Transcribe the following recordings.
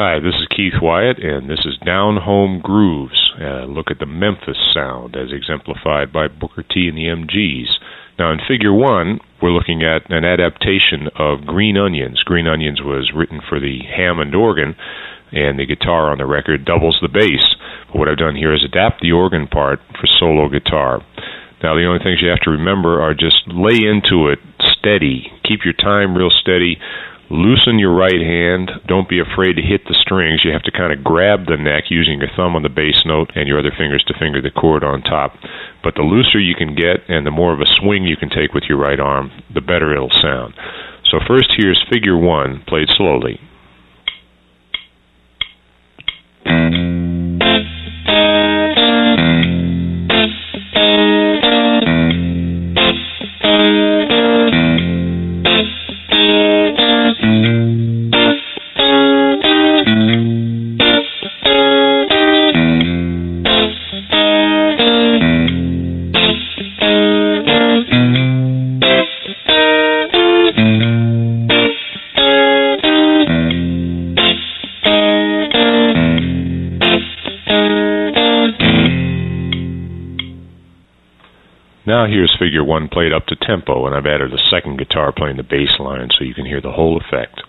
Hi, this is Keith Wyatt, and this is Down Home Grooves. Uh, look at the Memphis sound as exemplified by Booker T and the MGs. Now, in Figure 1, we're looking at an adaptation of Green Onions. Green Onions was written for the Hammond organ, and the guitar on the record doubles the bass. But what I've done here is adapt the organ part for solo guitar. Now, the only things you have to remember are just lay into it steady. Keep your time real steady loosen your right hand. Don't be afraid to hit the strings. You have to kind of grab the neck using your thumb on the bass note and your other fingers to finger the chord on top. But the looser you can get and the more of a swing you can take with your right arm, the better it'll sound. So first here's figure one, played slowly. Now here's figure one played up to tempo, and I've added a second guitar playing the bass line so you can hear the whole effect.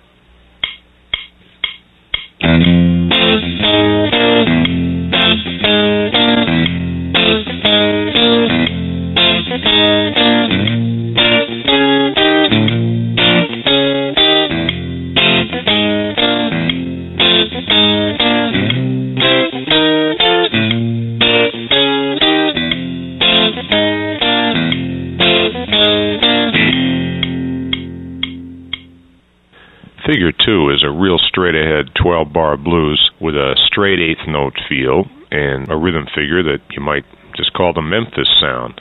Figure two is a real straight ahead 12 bar blues with a straight eighth note feel and a rhythm figure that you might just call the Memphis sound.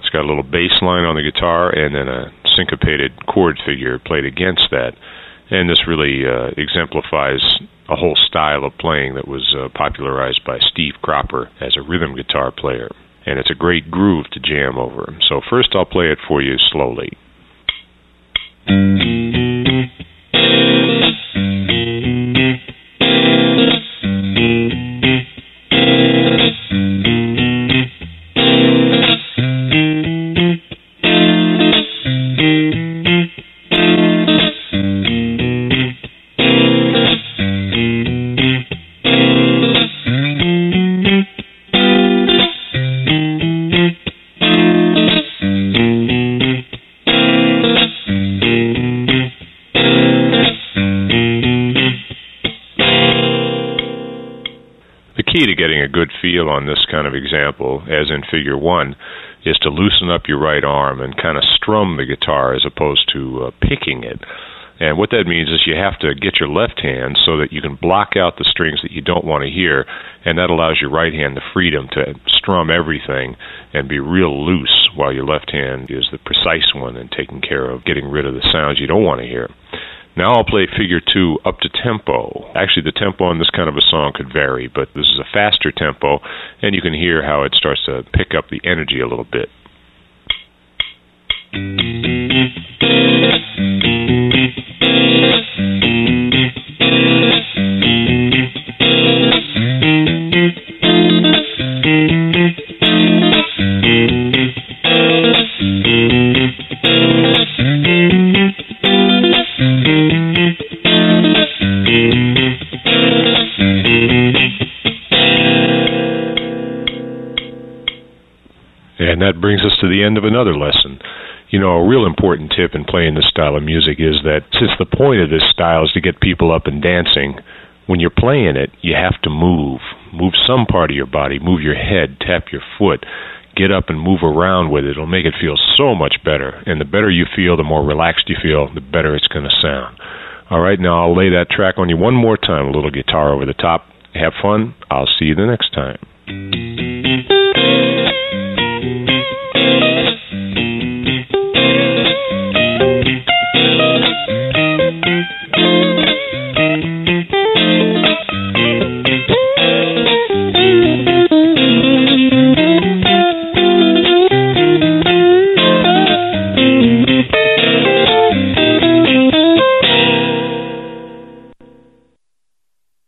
It's got a little bass line on the guitar and then a syncopated chord figure played against that. And this really uh, exemplifies a whole style of playing that was uh, popularized by Steve Cropper as a rhythm guitar player. And it's a great groove to jam over. So, first I'll play it for you slowly. Key to getting a good feel on this kind of example, as in figure one, is to loosen up your right arm and kind of strum the guitar as opposed to uh, picking it. And what that means is you have to get your left hand so that you can block out the strings that you don't want to hear, and that allows your right hand the freedom to strum everything and be real loose while your left hand is the precise one and taking care of getting rid of the sounds you don't want to hear. Now I'll play figure two up to tempo. Actually, the tempo on this kind of a song could vary, but this is a faster tempo, and you can hear how it starts to pick up the energy a little bit. And that brings us to the end of another lesson. You know, a real important tip in playing this style of music is that since the point of this style is to get people up and dancing, when you're playing it, you have to move. Move some part of your body, move your head, tap your foot, get up and move around with it. It'll make it feel so much better. And the better you feel, the more relaxed you feel, the better it's going to sound. All right, now I'll lay that track on you one more time, a little guitar over the top. Have fun. I'll see you the next time.